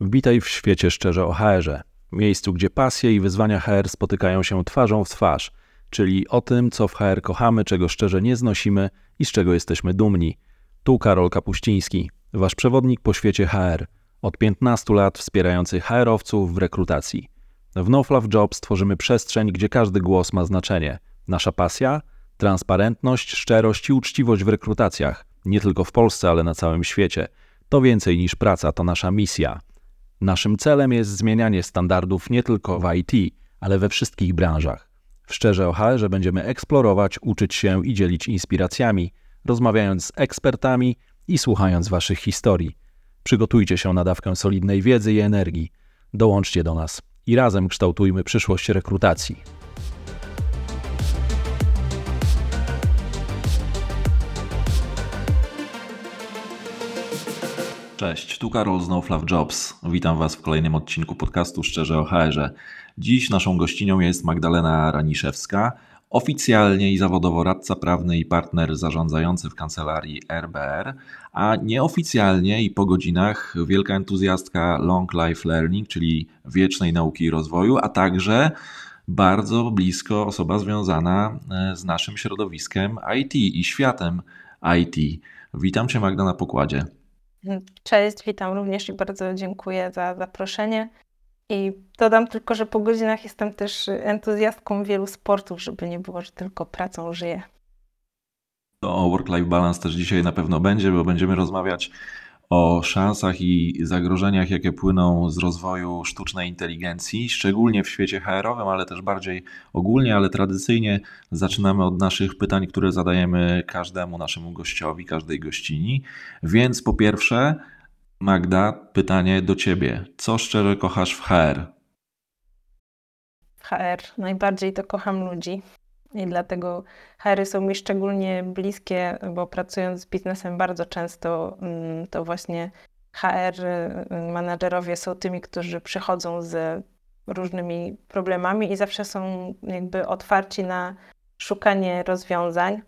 Witaj w świecie szczerze o HR-ze, miejscu, gdzie pasje i wyzwania HR spotykają się twarzą w twarz, czyli o tym, co w HR kochamy, czego szczerze nie znosimy i z czego jesteśmy dumni. Tu Karol Kapuściński, wasz przewodnik po świecie HR, od 15 lat wspierający HR-owców w rekrutacji. W NoFluff Jobs tworzymy przestrzeń, gdzie każdy głos ma znaczenie. Nasza pasja? Transparentność, szczerość i uczciwość w rekrutacjach, nie tylko w Polsce, ale na całym świecie. To więcej niż praca, to nasza misja. Naszym celem jest zmienianie standardów nie tylko w IT, ale we wszystkich branżach. W Szczerze o HR będziemy eksplorować, uczyć się i dzielić inspiracjami, rozmawiając z ekspertami i słuchając Waszych historii. Przygotujcie się na dawkę solidnej wiedzy i energii. Dołączcie do nas i razem kształtujmy przyszłość rekrutacji. Cześć, tu Karol z Jobs. Witam Was w kolejnym odcinku podcastu Szczerze o HR-ze. Dziś naszą gościnią jest Magdalena Raniszewska, oficjalnie i zawodowo radca prawny i partner zarządzający w kancelarii RBR, a nieoficjalnie i po godzinach wielka entuzjastka Long Life Learning, czyli wiecznej nauki i rozwoju, a także bardzo blisko osoba związana e, z naszym środowiskiem IT i światem IT. Witam Cię Magda na pokładzie. Cześć, witam również i bardzo dziękuję za zaproszenie. I dodam tylko, że po godzinach jestem też entuzjastką wielu sportów, żeby nie było, że tylko pracą żyję. To work-life balance też dzisiaj na pewno będzie, bo będziemy rozmawiać o szansach i zagrożeniach, jakie płyną z rozwoju sztucznej inteligencji, szczególnie w świecie HR-owym, ale też bardziej ogólnie, ale tradycyjnie zaczynamy od naszych pytań, które zadajemy każdemu naszemu gościowi, każdej gościni. Więc po pierwsze, Magda, pytanie do ciebie. Co szczerze kochasz w HR? HR najbardziej to kocham ludzi. I dlatego HR są mi szczególnie bliskie, bo pracując z biznesem bardzo często mm, to właśnie HR y, menadżerowie są tymi, którzy przychodzą z różnymi problemami i zawsze są jakby otwarci na szukanie rozwiązań.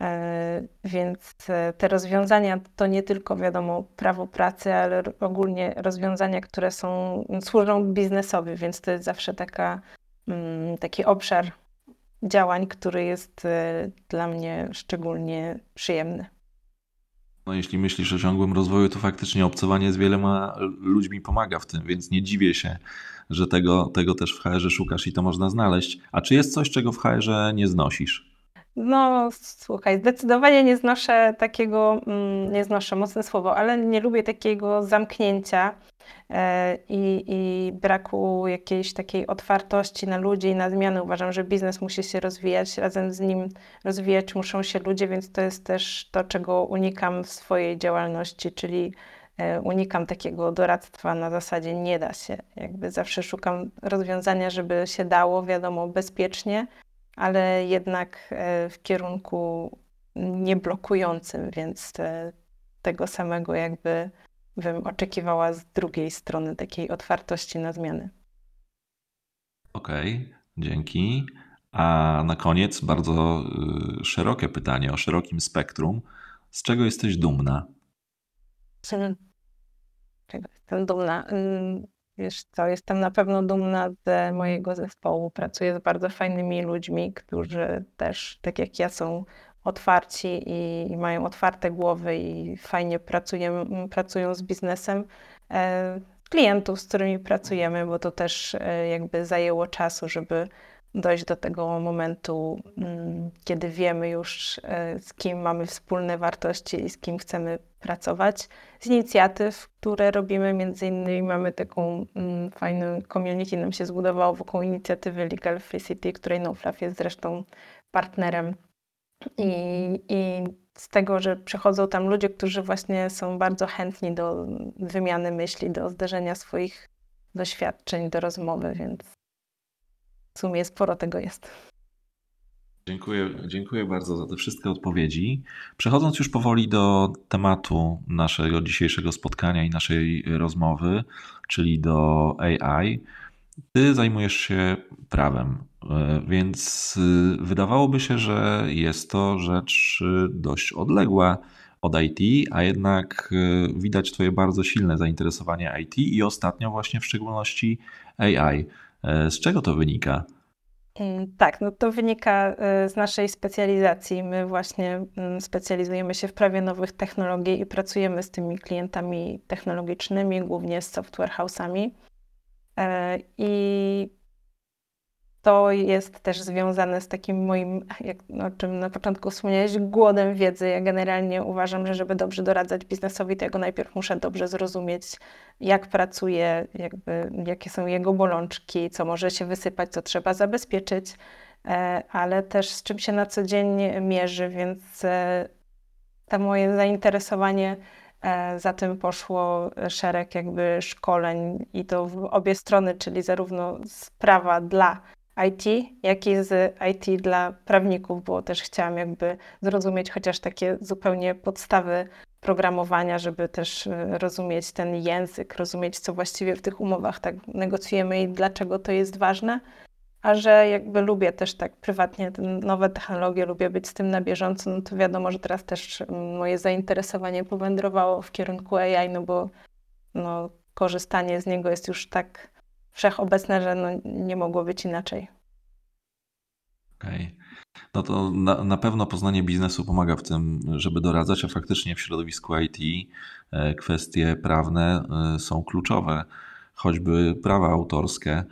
E, więc e, te rozwiązania to nie tylko wiadomo prawo pracy, ale ogólnie rozwiązania, które są, służą biznesowi, więc to jest zawsze taka, mm, taki obszar działań, który jest e, dla mnie szczególnie przyjemny. No, jeśli myślisz o ciągłym rozwoju, to faktycznie obcowanie z wieloma ludźmi pomaga w tym, więc nie dziwię się, że tego, tego też w HR szukasz i to można znaleźć. A czy jest coś, czego w HR nie znosisz? No, słuchaj, zdecydowanie nie znoszę takiego, mm, nie znoszę mocne słowo, ale nie lubię takiego zamknięcia i, i braku jakiejś takiej otwartości na ludzi i na zmiany. Uważam, że biznes musi się rozwijać, razem z nim rozwijać muszą się ludzie, więc to jest też to, czego unikam w swojej działalności, czyli e, unikam takiego doradztwa na zasadzie nie da się. Jakby zawsze szukam rozwiązania, żeby się dało, wiadomo, bezpiecznie, ale jednak e, w kierunku nieblokującym, więc te, tego samego jakby bym oczekiwała z drugiej strony takiej otwartości na zmiany. Okej, okay, dzięki. A na koniec bardzo y, szerokie pytanie o szerokim spektrum. Z czego jesteś dumna? Czego jestem dumna? Wiesz co, jestem na pewno dumna z mojego zespołu. Pracuję z bardzo fajnymi ludźmi, którzy też, tak jak ja, są otwarci i, i mają otwarte głowy i fajnie pracują, pracują z biznesem. E, klientów, z którymi pracujemy, bo to też e, jakby zajęło czasu, żeby dojść do tego momentu, mm, kiedy wiemy już, e, z kim mamy wspólne wartości i z kim chcemy pracować. Z inicjatyw, które robimy, między innymi mamy taką mm, fajną community, nam się zbudowało wokół inicjatywy Legal Free City, której NoFluff jest zresztą partnerem. I, I z tego, że przychodzą tam ludzie, którzy właśnie są bardzo chętni do wymiany myśli, do zderzenia swoich doświadczeń, do rozmowy, więc w sumie sporo tego jest. Dziękuję, dziękuję bardzo za te wszystkie odpowiedzi. Przechodząc już powoli do tematu naszego dzisiejszego spotkania i naszej rozmowy, czyli do AI, ty zajmujesz się prawem, więc wydawałoby się, że jest to rzecz dość odległa od IT, a jednak y, widać Twoje bardzo silne zainteresowanie IT i ostatnio właśnie w szczególności AI. E, z czego to wynika? Mm, tak, no to wynika y, z naszej specjalizacji. My właśnie mm, specjalizujemy się w prawie nowych technologii i pracujemy z tymi klientami technologicznymi, głównie z software house'ami. E, I to jest też związane z takim moim, jak, o czym na początku wspomniałeś, głodem wiedzy. Ja generalnie uważam, że żeby dobrze doradzać biznesowi, to ja najpierw muszę dobrze zrozumieć, jak pracuje, jakby, jakie są jego bolączki, co może się wysypać, co trzeba zabezpieczyć, e, ale też z czym się na co dzień mierzy, więc e, to moje zainteresowanie za tym poszło szereg jakby szkoleń i to w obie strony, czyli zarówno sprawa dla IT, jak i z IT dla prawników, bo też chciałam jakby zrozumieć chociaż takie zupełnie podstawy programowania, żeby też e, rozumieć ten język, rozumieć, co właściwie w tych umowach tak negocjujemy i dlaczego to jest ważne. A że jakby lubię też tak prywatnie te nowe technologie, lubię być z tym na bieżąco, no to wiadomo, że teraz też moje zainteresowanie powędrowało w kierunku AI, no bo no, korzystanie z niego jest już tak wszechobecne, że no, nie mogło być inaczej. Okej. Okay. No to na, na, pewno poznanie biznesu pomaga w tym, żeby doradzać, a faktycznie w środowisku IT e, kwestie prawne e, są kluczowe, choćby prawa autorskie,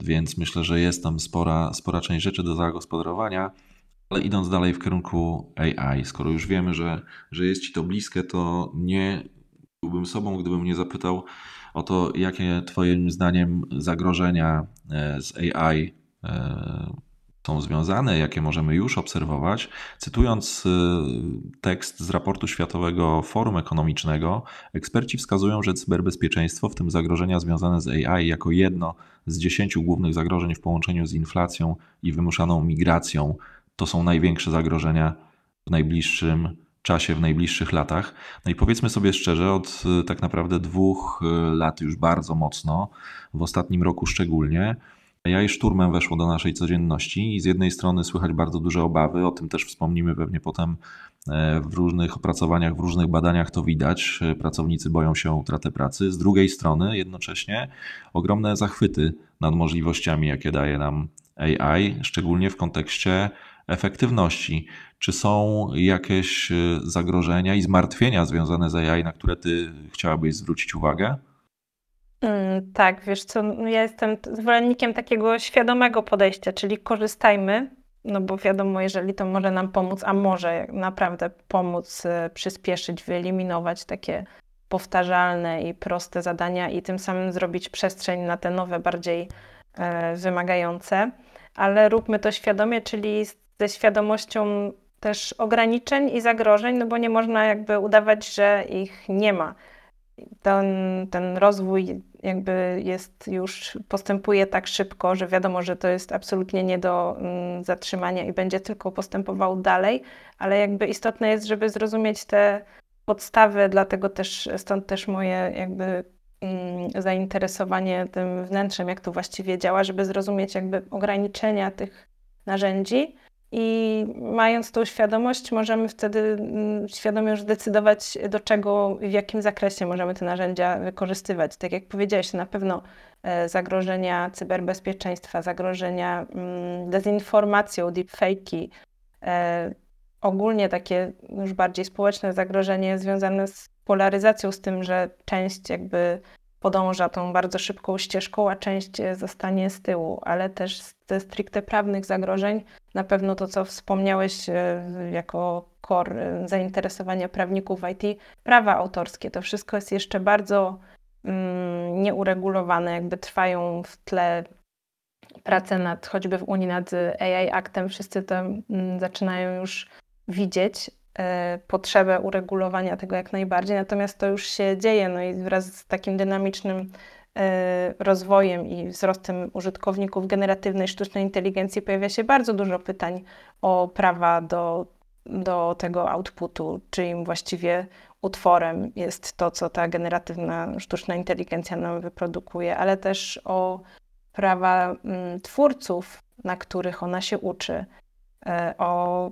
więc myślę, że jest tam spora, spora część rzeczy do zagospodarowania. Ale idąc dalej w kierunku AI, skoro już wiemy, że, że jest Ci to bliskie, to nie byłbym sobą, gdybym nie zapytał, o to, jakie Twoim zdaniem zagrożenia e, z AI e, są związane, jakie możemy już obserwować. Cytując e, tekst z raportu Światowego Forum Ekonomicznego, eksperci wskazują, że cyberbezpieczeństwo, w tym zagrożenia związane z AI, jako jedno z dziesięciu głównych zagrożeń w połączeniu z inflacją i wymuszaną migracją, to są największe zagrożenia w najbliższym czasie, w najbliższych latach. No i powiedzmy sobie szczerze, od y, tak naprawdę dwóch y, lat już bardzo mocno, w ostatnim roku szczególnie, ja i szturmem weszło do naszej codzienności i z jednej strony słychać bardzo duże obawy, o tym też wspomnimy pewnie potem e, w różnych opracowaniach, w różnych badaniach to widać. Pracownicy boją się o utratę pracy. Z drugiej strony jednocześnie ogromne zachwyty nad możliwościami, jakie daje nam AI, szczególnie w kontekście efektywności. Czy są jakieś y, zagrożenia i zmartwienia związane z AI, na które ty chciałabyś zwrócić uwagę? Mm, tak, wiesz co, no ja jestem zwolennikiem takiego świadomego podejścia, czyli korzystajmy, no bo wiadomo, jeżeli to może nam pomóc, a może naprawdę pomóc y, przyspieszyć, wyeliminować takie powtarzalne i proste zadania i tym samym zrobić przestrzeń na te nowe, bardziej e, wymagające, ale róbmy to świadomie, czyli ze świadomością też ograniczeń i zagrożeń, no bo nie można jakby udawać, że ich nie ma. Ten, ten rozwój jakby jest już, postępuje tak szybko, że wiadomo, że to jest absolutnie nie do mm, zatrzymania i będzie tylko postępował dalej, ale jakby istotne jest, żeby zrozumieć te podstawy, dlatego też stąd też moje jakby mm, zainteresowanie tym wnętrzem, jak to właściwie działa, żeby zrozumieć jakby ograniczenia tych narzędzi, i mając tą świadomość, możemy wtedy mm, świadomie już decydować, do czego, w jakim zakresie możemy te narzędzia wykorzystywać. Tak jak powiedziałeś, na pewno e, zagrożenia cyberbezpieczeństwa, zagrożenia mm, dezinformacją, deepfake'i, e, ogólnie takie już bardziej społeczne zagrożenie związane z polaryzacją, z tym, że część jakby podąża tą bardzo szybką ścieżką, a część zostanie z tyłu, ale też ze stricte prawnych zagrożeń na pewno to, co wspomniałeś e, jako core zainteresowania prawników IT, prawa autorskie, to wszystko jest jeszcze bardzo mm, nieuregulowane, jakby trwają w tle prace nad, choćby w Unii nad AI Actem, wszyscy to mm, zaczynają już widzieć, E, potrzebę uregulowania tego jak najbardziej, natomiast to już się dzieje, no i wraz z takim dynamicznym e, rozwojem i wzrostem użytkowników generatywnej sztucznej inteligencji pojawia się bardzo dużo pytań o prawa do, do tego outputu, czyim właściwie utworem jest to, co ta generatywna sztuczna inteligencja nam wyprodukuje, ale też o prawa mm, twórców, na których ona się uczy, e, o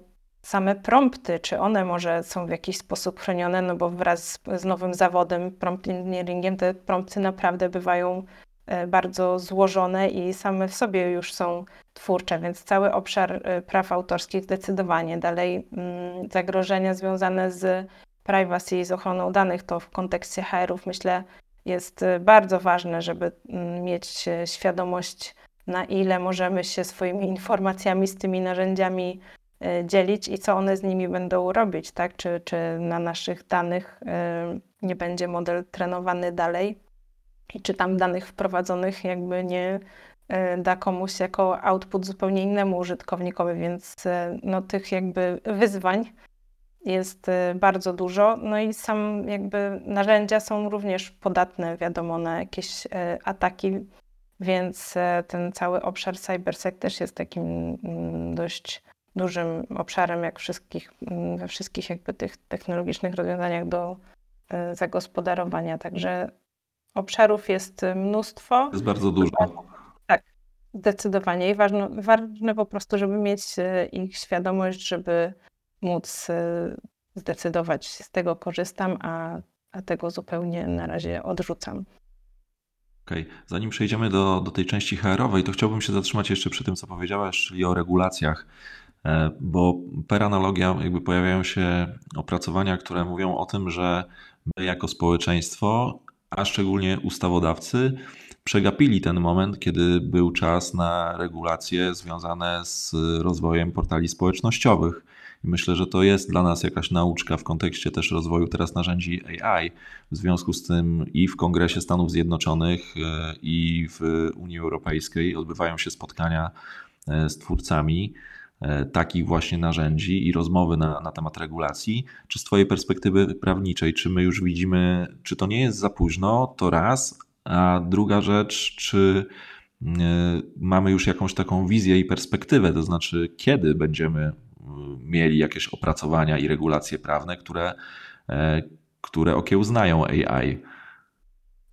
same prompty, czy one może są w jakiś sposób chronione, no bo wraz z, z nowym zawodem, prompt engineeringiem, te prompty naprawdę bywają e, bardzo złożone i same w sobie już są twórcze, więc cały obszar e, praw autorskich zdecydowanie. Dalej mm, zagrożenia związane z privacy i z ochroną danych, to w kontekście HR-ów myślę jest e, bardzo ważne, żeby mm, mieć świadomość, na ile możemy się swoimi informacjami z tymi narzędziami dzielić i co one z nimi będą robić, tak? Czy, czy na naszych danych e, nie będzie model trenowany dalej i czy tam danych wprowadzonych jakby nie e, da komuś jako output zupełnie innemu użytkownikowi, więc e, no, tych jakby wyzwań jest e, bardzo dużo. No i sam jakby narzędzia są również podatne, wiadomo, na jakieś e, ataki, więc e, ten cały obszar cybersec też jest takim mm, dość dużym obszarem, jak wszystkich, mm, we wszystkich jakby tych technologicznych rozwiązaniach do e, zagospodarowania. Także obszarów jest e, mnóstwo. Jest bardzo dużo. Zdecydowanie i ważne, ważne po prostu, żeby mieć e, ich świadomość, żeby móc zdecydować, z tego korzystam, a, a tego zupełnie na razie odrzucam. Okej, zanim przejdziemy do, do tej części HR-owej, to chciałbym się zatrzymać jeszcze przy tym, co powiedziałaś, czyli o regulacjach, bo per analogia jakby pojawiają się opracowania, które mówią o tym, że my jako społeczeństwo, a szczególnie ustawodawcy, przegapili ten moment, kiedy był czas na regulacje związane z rozwojem portali społecznościowych. Myślę, że to jest dla nas jakaś nauczka w kontekście też rozwoju teraz narzędzi AI. W związku z tym i w Kongresie Stanów Zjednoczonych, e, i w Unii Europejskiej odbywają się spotkania e, z twórcami e, takich właśnie narzędzi i rozmowy na, na temat regulacji. Czy z Twojej perspektywy prawniczej, czy my już widzimy, czy to nie jest za późno, to raz, a druga rzecz, czy y, mamy już jakąś taką wizję i perspektywę, to znaczy kiedy będziemy y, mieli jakieś opracowania i regulacje prawne, które, e, które okiełznają AI.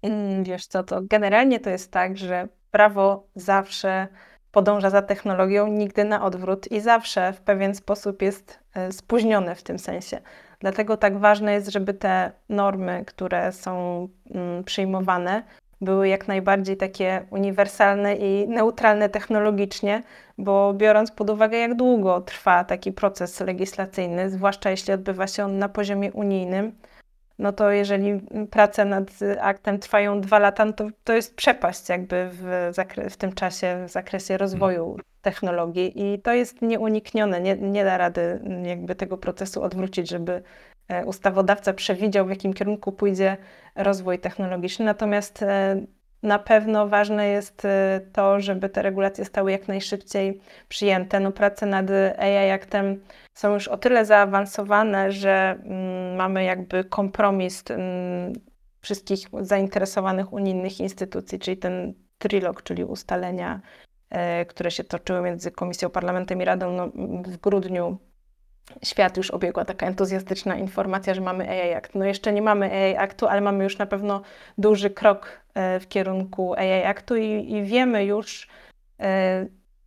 Mm, Wiesz co, to generalnie to jest tak, że prawo zawsze podąża za technologią, nigdy na odwrót i zawsze w pewien sposób jest e, spóźnione w tym sensie. Dlatego tak ważne jest, żeby te normy, które są mm, przyjmowane, były jak najbardziej takie uniwersalne i neutralne technologicznie, bo biorąc pod uwagę, jak długo trwa taki proces legislacyjny, zwłaszcza jeśli odbywa się on na poziomie unijnym, no to jeżeli prace nad aktem trwają dwa lata, no to, to jest przepaść jakby w, w tym czasie w zakresie rozwoju technologii i to jest nieuniknione. Nie, nie da rady jakby tego procesu odwrócić, żeby e, ustawodawca przewidział, w jakim kierunku pójdzie rozwój technologiczny. Natomiast e, na pewno ważne jest e, to, żeby te regulacje stały jak najszybciej przyjęte. No, prace nad AI Actem są już o tyle zaawansowane, że mm, mamy jakby kompromis mm, wszystkich zainteresowanych unijnych instytucji, czyli ten trilog, czyli ustalenia, e, które się toczyły między Komisją, Parlamentem i Radą no, w grudniu. Świat już obiegła taka entuzjastyczna informacja, że mamy AI Act. No jeszcze nie mamy AI Actu, ale mamy już na pewno duży krok e, w kierunku AI Actu i, i wiemy już, e,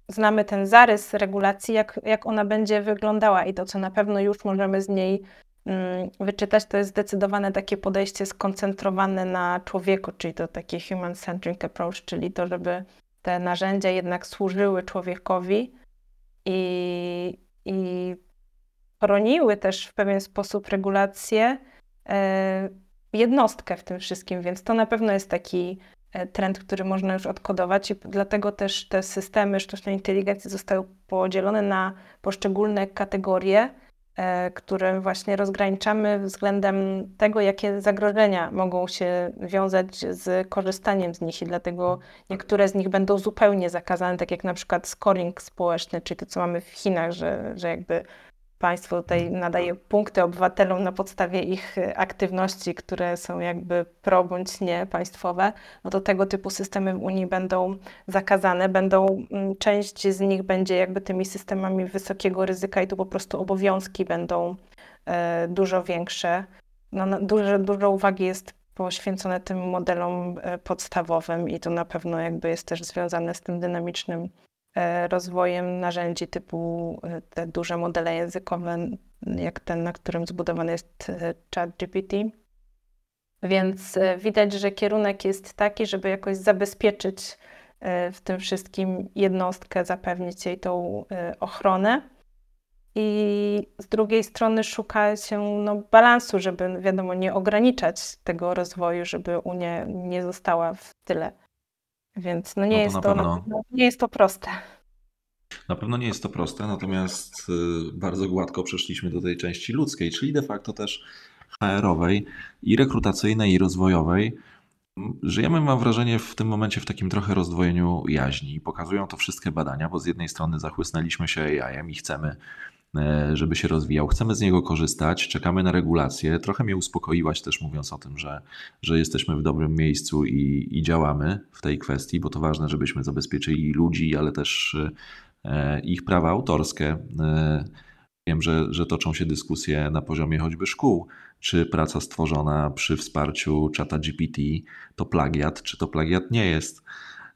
znamy ten zarys regulacji, jak, jak ona będzie wyglądała i to, co na pewno już możemy z niej mm, wyczytać, to jest zdecydowane takie podejście skoncentrowane na człowieku, czyli to takie human-centric approach, czyli to, żeby te narzędzia jednak służyły człowiekowi i, i chroniły też w pewien sposób regulacje, e, jednostkę w tym wszystkim, więc to na pewno jest taki e, trend, który można już odkodować i dlatego też te systemy sztucznej inteligencji zostały podzielone na poszczególne kategorie, e, które właśnie rozgraniczamy względem tego, jakie zagrożenia mogą się wiązać z korzystaniem z nich i dlatego niektóre z nich będą zupełnie zakazane, tak jak na przykład scoring społeczny, czyli to, co mamy w Chinach, że, że jakby państwo tutaj nadaje punkty obywatelom na podstawie ich y, aktywności, które są jakby pro bądź nie państwowe, no to tego typu systemy w Unii będą zakazane, będą, mm, część z nich będzie jakby tymi systemami wysokiego ryzyka i tu po prostu obowiązki będą e, dużo większe. No, na- dużo, dużo uwagi jest poświęcone tym modelom e, podstawowym i to na pewno jakby jest też związane z tym dynamicznym rozwojem narzędzi typu e, te duże modele językowe, jak ten, na którym zbudowany jest e, ChatGPT. Więc e, widać, że kierunek jest taki, żeby jakoś zabezpieczyć e, w tym wszystkim jednostkę, zapewnić jej tą e, ochronę. I z drugiej strony szuka się no, balansu, żeby wiadomo, nie ograniczać tego rozwoju, żeby Unia nie została w tyle. Więc no nie, No to jest, to, pewno. no, nie jest to proste. Na pewno nie jest to proste, natomiast y, bardzo gładko przeszliśmy do tej części ludzkiej, czyli de facto też HR-owej i rekrutacyjnej, i rozwojowej. Żyjemy, mam wrażenie, w tym momencie w takim trochę rozdwojeniu jaźni. Pokazują to wszystkie badania, bo z jednej strony zachłysnęliśmy się AI-em i chcemy, żeby się rozwijał, chcemy z niego korzystać, czekamy na regulacje. Trochę mnie uspokoiłaś też mówiąc o tym, że, że jesteśmy w dobrym miejscu i, i działamy w tej kwestii, bo to ważne, żebyśmy zabezpieczyli ludzi, ale też e, ich prawa autorskie. E, Wiem, że, że toczą się dyskusje na poziomie choćby szkół, czy praca stworzona przy wsparciu czata GPT to plagiat, czy to plagiat nie jest.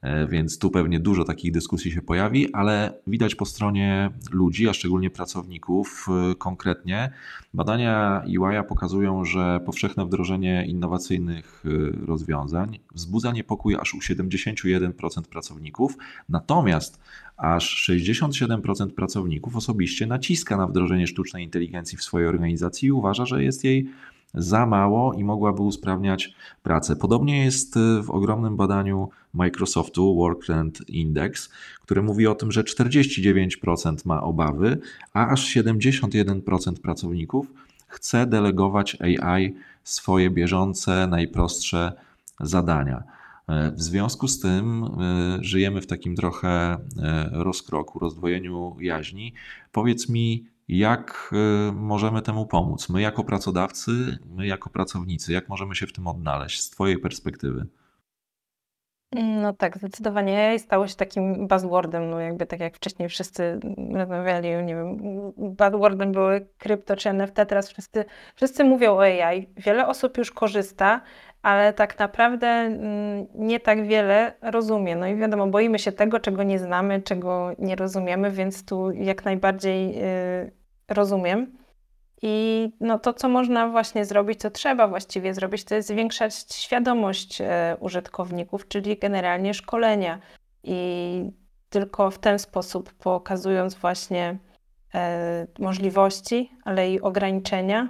E, Więc tu pewnie dużo takich dyskusji się pojawi, ale widać po stronie ludzi, a szczególnie pracowników e, konkretnie, badania EY pokazują, że powszechne wdrożenie innowacyjnych e, rozwiązań wzbudza niepokój aż u 71% pracowników, natomiast aż 67% pracowników osobiście naciska na wdrożenie sztucznej inteligencji w swojej organizacji i uważa, że jest jej za mało i mogłaby usprawniać pracę. Podobnie jest w ogromnym badaniu Microsoftu Work Trend Index, które mówi o tym, że 49% ma obawy, a aż 71% pracowników chce delegować AI swoje bieżące, najprostsze zadania. W związku z tym y, żyjemy w takim trochę y, rozkroku, rozdwojeniu jaźni. Powiedz mi, jak y, możemy temu pomóc? My jako pracodawcy, my jako pracownicy, jak możemy się w tym odnaleźć z Twojej perspektywy? No tak, zdecydowanie stało się takim buzzwordem, no jakby tak jak wcześniej wszyscy rozmawiali, nie wiem, buzzwordem były krypto czy NFT, teraz wszyscy, wszyscy mówią o AI. Wiele osób już korzysta, ale tak naprawdę mm, nie tak wiele rozumie. No i wiadomo, boimy się tego, czego nie znamy, czego nie rozumiemy, więc tu jak najbardziej y, rozumiem. I no to, co można właśnie zrobić, co trzeba właściwie zrobić, to jest zwiększać świadomość e, użytkowników, czyli generalnie szkolenia. I tylko w ten sposób, pokazując właśnie e, możliwości, ale i ograniczenia,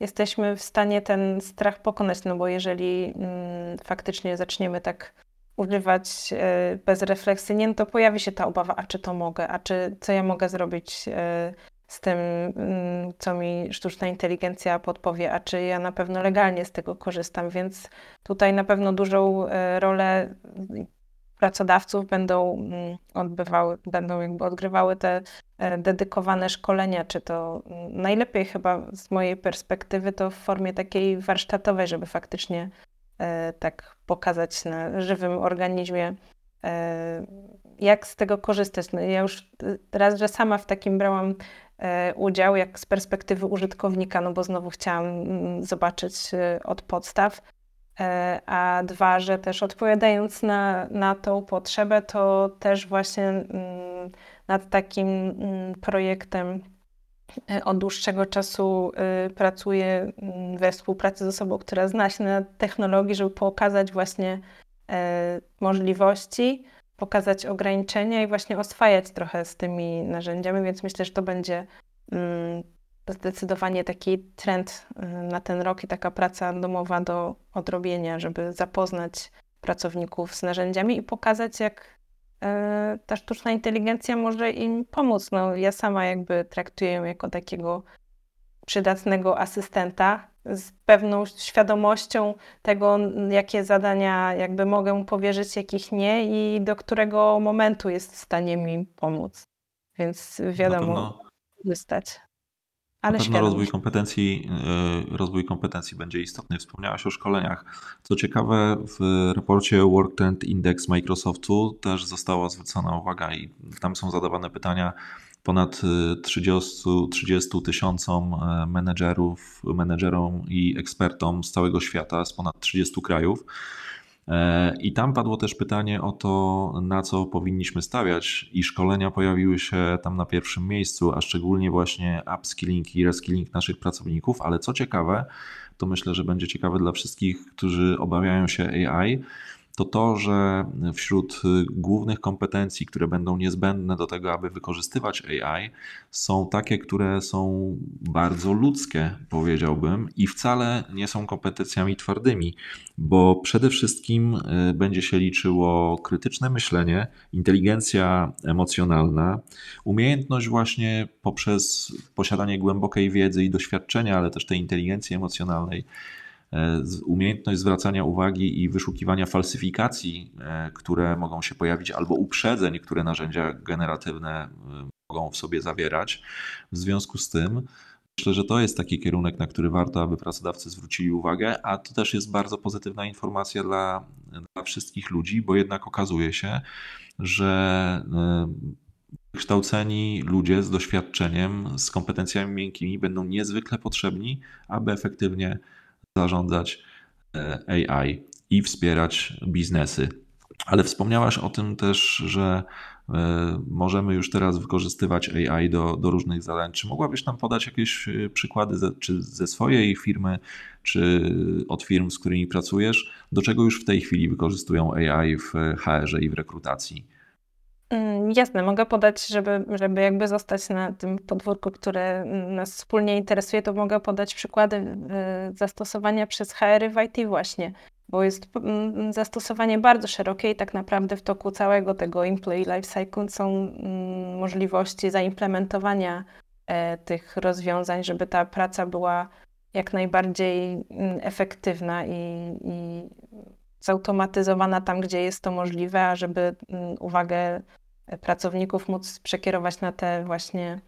jesteśmy w stanie ten strach pokonać. No bo jeżeli mm, faktycznie zaczniemy tak używać e, bezrefleksyjnie, no to pojawi się ta obawa, a czy to mogę, a czy co ja mogę zrobić z tym, mm, co mi sztuczna inteligencja podpowie, a czy ja na pewno legalnie z tego korzystam, więc tutaj na pewno dużą e, rolę pracodawców będą mm, odbywały, będą jakby odgrywały te e, dedykowane szkolenia, czy to mm, najlepiej chyba z mojej perspektywy to w formie takiej warsztatowej, żeby faktycznie e, tak pokazać na żywym organizmie, jak z tego korzystać. No ja już raz, że sama w takim brałam udział, jak z perspektywy użytkownika, no bo znowu chciałam mm, zobaczyć od podstaw, a dwa, że też odpowiadając na, na tą potrzebę, to też właśnie mm, nad takim mm, projektem od dłuższego czasu pracuję we współpracy z osobą, która zna się na technologii, żeby pokazać właśnie możliwości, pokazać ograniczenia i właśnie oswajać trochę z tymi narzędziami, więc myślę, że to będzie mm, zdecydowanie taki trend na ten rok i taka praca domowa do odrobienia, żeby zapoznać pracowników z narzędziami i pokazać, jak ta sztuczna inteligencja może im pomóc. No, ja sama jakby traktuję ją jako takiego przydatnego asystenta z pewną świadomością tego, jakie zadania jakby mogę powierzyć, jakich nie i do którego momentu jest w stanie mi pomóc. Więc wiadomo, korzystać. Ale Na pewno rozwój kompetencji, rozwój kompetencji będzie istotny. Wspomniałaś o szkoleniach. Co ciekawe, w raporcie Work Trend Index Microsoftu też została zwrócona uwaga i tam są zadawane pytania ponad 30, 30 tysiącom menedżerów, menedżerom i ekspertom z całego świata, z ponad 30 krajów. E, I tam padło też pytanie o to, na co powinniśmy stawiać, i szkolenia pojawiły się tam na pierwszym miejscu, a szczególnie właśnie upskilling i reskilling naszych pracowników. Ale co ciekawe, to myślę, że będzie ciekawe dla wszystkich, którzy obawiają się AI to to, że wśród głównych kompetencji, które będą niezbędne do tego, aby wykorzystywać AI, są takie, które są bardzo ludzkie, powiedziałbym, i wcale nie są kompetencjami twardymi, bo przede wszystkim y, będzie się liczyło krytyczne myślenie, inteligencja emocjonalna, umiejętność właśnie poprzez posiadanie głębokiej wiedzy i doświadczenia, ale też tej inteligencji emocjonalnej umiejętność zwracania uwagi i wyszukiwania falsyfikacji, e, które mogą się pojawić, albo uprzedzeń, które narzędzia generatywne e, mogą w sobie zawierać. W związku z tym, myślę, że to jest taki kierunek, na który warto, aby pracodawcy zwrócili uwagę, a to też jest bardzo pozytywna informacja dla, dla wszystkich ludzi, bo jednak okazuje się, że kształceni ludzie z doświadczeniem, z kompetencjami miękkimi będą niezwykle potrzebni, aby efektywnie zarządzać e, AI i wspierać biznesy. Ale wspomniałaś o tym też, że e, możemy już teraz wykorzystywać AI do, do różnych zadań. Czy mogłabyś nam podać jakieś e, przykłady, ze, czy ze swojej firmy, czy od firm, z którymi pracujesz, do czego już w tej chwili wykorzystują AI w HR i w rekrutacji? Mm, jasne, mogę podać, żeby, żeby jakby zostać na tym podwórku, które nas wspólnie interesuje, to mogę podać przykłady y, zastosowania przez HR w IT właśnie, bo jest mm, zastosowanie bardzo szerokie i tak naprawdę w toku całego tego employee life cycle są mm, możliwości zaimplementowania e, tych rozwiązań, żeby ta praca była jak najbardziej efektywna i, i zautomatyzowana tam, gdzie jest to możliwe, a żeby uwagę pracowników móc przekierować na te właśnie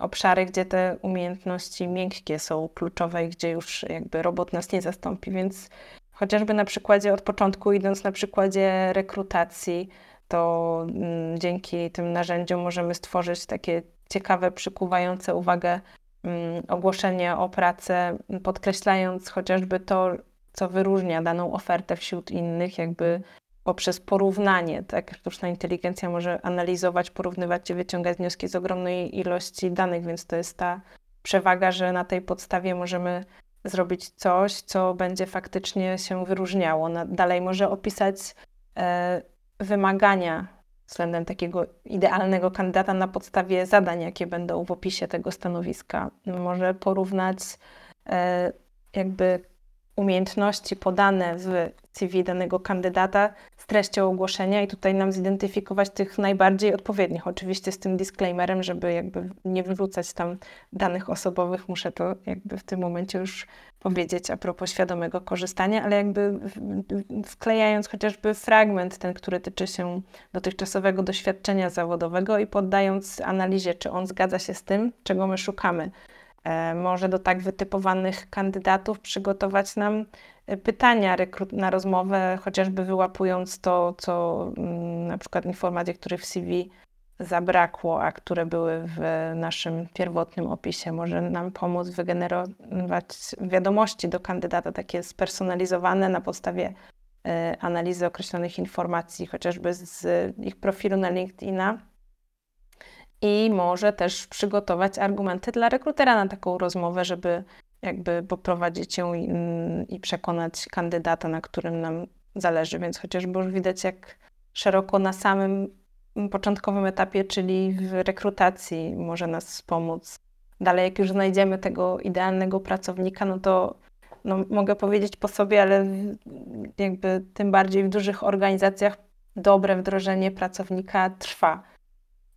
obszary, gdzie te umiejętności miękkie są kluczowe i gdzie już jakby robot nas nie zastąpi. Więc chociażby na przykładzie od początku, idąc na przykładzie rekrutacji, to mm, dzięki tym narzędziom możemy stworzyć takie ciekawe, przykuwające uwagę mm, ogłoszenie o pracę, podkreślając chociażby to, co wyróżnia daną ofertę wśród innych, jakby poprzez porównanie. Tak? Sztuczna inteligencja może analizować, porównywać i wyciągać wnioski z ogromnej ilości danych, więc to jest ta przewaga, że na tej podstawie możemy zrobić coś, co będzie faktycznie się wyróżniało. Dalej może opisać e, wymagania względem takiego idealnego kandydata na podstawie zadań, jakie będą w opisie tego stanowiska. Może porównać e, jakby umiejętności podane w CV danego kandydata z treścią ogłoszenia i tutaj nam zidentyfikować tych najbardziej odpowiednich. Oczywiście z tym disclaimerem, żeby jakby nie wyrzucać tam danych osobowych, muszę to jakby w tym momencie już powiedzieć a propos świadomego korzystania, ale jakby wklejając chociażby fragment ten, który tyczy się dotychczasowego doświadczenia zawodowego i poddając analizie, czy on zgadza się z tym, czego my szukamy może do tak wytypowanych kandydatów przygotować nam e, pytania na rozmowę, chociażby wyłapując to, co mm, na przykład informacje, które w CV zabrakło, a które były w naszym pierwotnym opisie. Może nam pomóc wygenerować wiadomości do kandydata, takie spersonalizowane na podstawie e, analizy określonych informacji, chociażby z ich profilu na LinkedIna i może też przygotować argumenty dla rekrutera na taką rozmowę, żeby jakby poprowadzić ją i, i przekonać kandydata, na którym nam zależy. Więc chociażby już widać, jak szeroko na samym początkowym etapie, czyli w rekrutacji może nas wspomóc. Dalej, jak już znajdziemy tego idealnego pracownika, no to no, mogę powiedzieć po sobie, ale jakby tym bardziej w dużych organizacjach dobre wdrożenie pracownika trwa.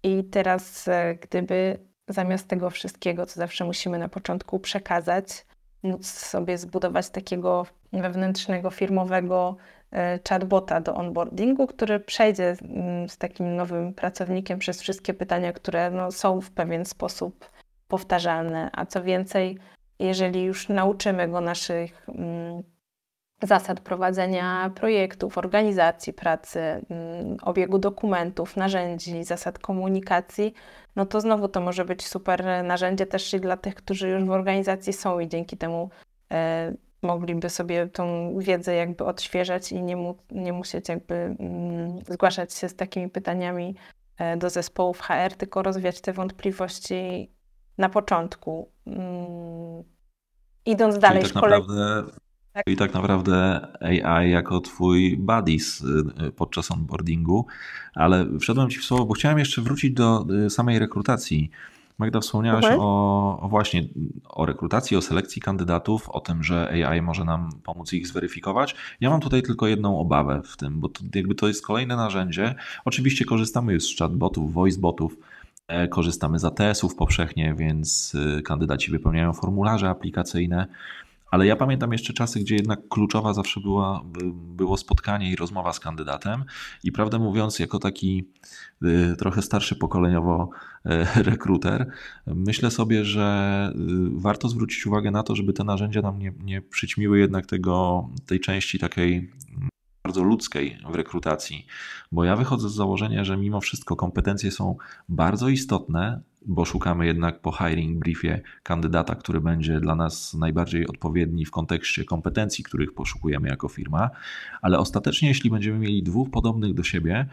I teraz, e, gdyby zamiast tego wszystkiego, co zawsze musimy na początku przekazać, móc sobie zbudować takiego wewnętrznego, firmowego e, chatbota do onboardingu, który przejdzie mm, z takim nowym pracownikiem przez wszystkie pytania, które no, są w pewien sposób powtarzalne. A co więcej, jeżeli już nauczymy go naszych mm, zasad prowadzenia projektów, organizacji pracy, mm, obiegu dokumentów, narzędzi, zasad komunikacji, no to znowu to może być super narzędzie też i dla tych, którzy już w organizacji są i dzięki temu e, mogliby sobie tą wiedzę jakby odświeżać i nie, mu, nie musieć jakby mm, zgłaszać się z takimi pytaniami e, do zespołów HR, tylko rozwiać te wątpliwości na początku. Mm, idąc dalej, Czyli tak szkole... naprawdę, Tak. czyli tak naprawdę AI jako twój buddies y, podczas onboardingu, ale wszedłem ci w słowo, bo chciałem jeszcze wrócić do y, samej rekrutacji. Magda, wspomniałaś Mhm. o, o właśnie o rekrutacji, o selekcji kandydatów, o tym, że AI może nam pomóc ich zweryfikować. Ja mam tutaj tylko jedną obawę w tym, bo to, jakby to jest kolejne narzędzie. Oczywiście korzystamy już z chatbotów, voicebotów, e, korzystamy z ATS-ów powszechnie, więc y, kandydaci wypełniają formularze aplikacyjne. Ale ja pamiętam jeszcze czasy, gdzie jednak kluczowa zawsze była, by- było spotkanie i rozmowa z kandydatem. I prawdę mówiąc, jako taki y, trochę starszy pokoleniowo y, rekruter, myślę sobie, że y, warto zwrócić uwagę na to, żeby te narzędzia nam nie, nie przyćmiły jednak tego, tej części takiej mm, bardzo ludzkiej w rekrutacji. Bo ja wychodzę z założenia, że mimo wszystko kompetencje są bardzo istotne, bo szukamy jednak po hiring briefie kandydata, który będzie dla nas najbardziej odpowiedni w kontekście kompetencji, których poszukujemy jako firma, ale ostatecznie, jeśli będziemy mieli dwóch podobnych do siebie,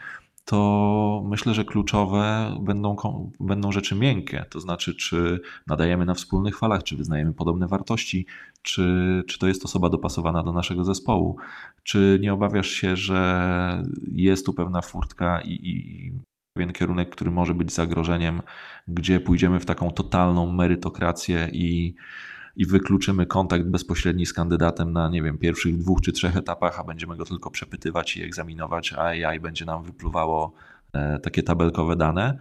to myślę, że kluczowe będą, będą rzeczy miękkie, to znaczy, czy nadajemy na wspólnych falach, czy wyznajemy podobne wartości, czy, czy to jest osoba dopasowana do naszego zespołu. Czy nie obawiasz się, że jest tu pewna furtka i, i pewien kierunek, który może być zagrożeniem, gdzie pójdziemy w taką totalną merytokrację i, i wykluczymy kontakt bezpośredni z kandydatem na, nie wiem, pierwszych dwóch czy trzech etapach, a będziemy go tylko przepytywać i egzaminować, a AI będzie nam wypluwało e, takie tabelkowe dane.